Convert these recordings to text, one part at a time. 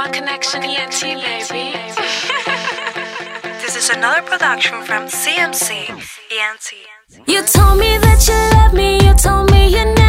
One Connection ENT, baby. This is another production from CMC ENT. You told me that you love me, you told me you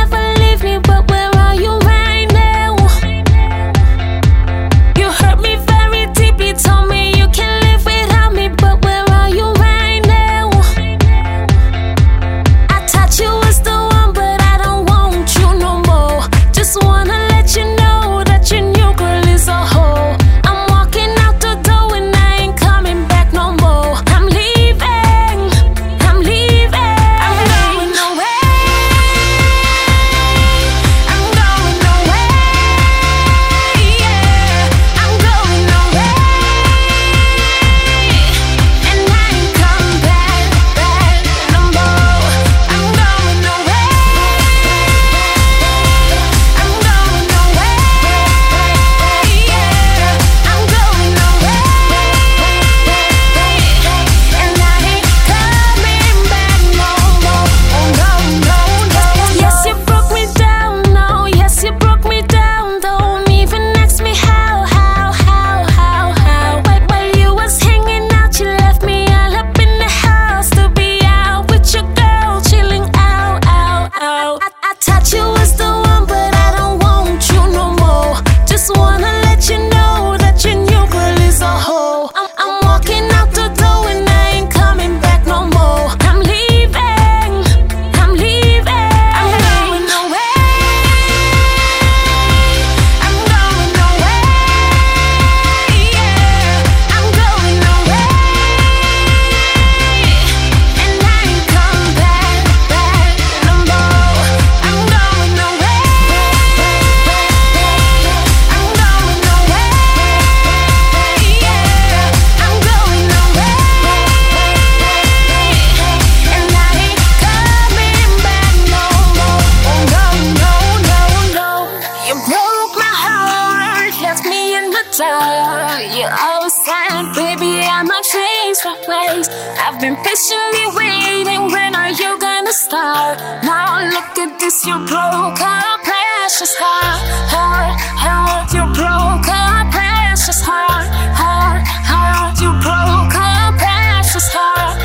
my place. I've been patiently waiting. When are you gonna start? Now look at this, you broke our precious heart, heart, heart. You broke our precious heart, heart, heart. You broke our precious heart,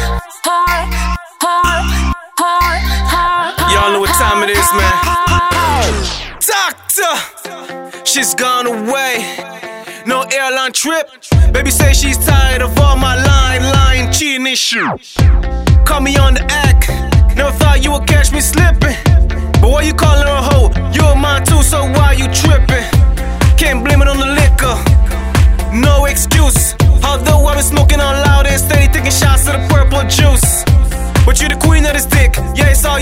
heart, heart, heart, heart. Y'all know what time it is, man. Doctor, she's gone away no airline trip. Baby say she's tired of all my lying, lying, cheating and shit. Call me on the act, never thought you would catch me slipping. But why you calling her a hoe? You're mine too, so why you tripping? Can't blame it on the liquor, no excuse. Although I've been smoking on loud and steady, taking shots of the purple juice. But you're the queen of this dick, yeah, it's all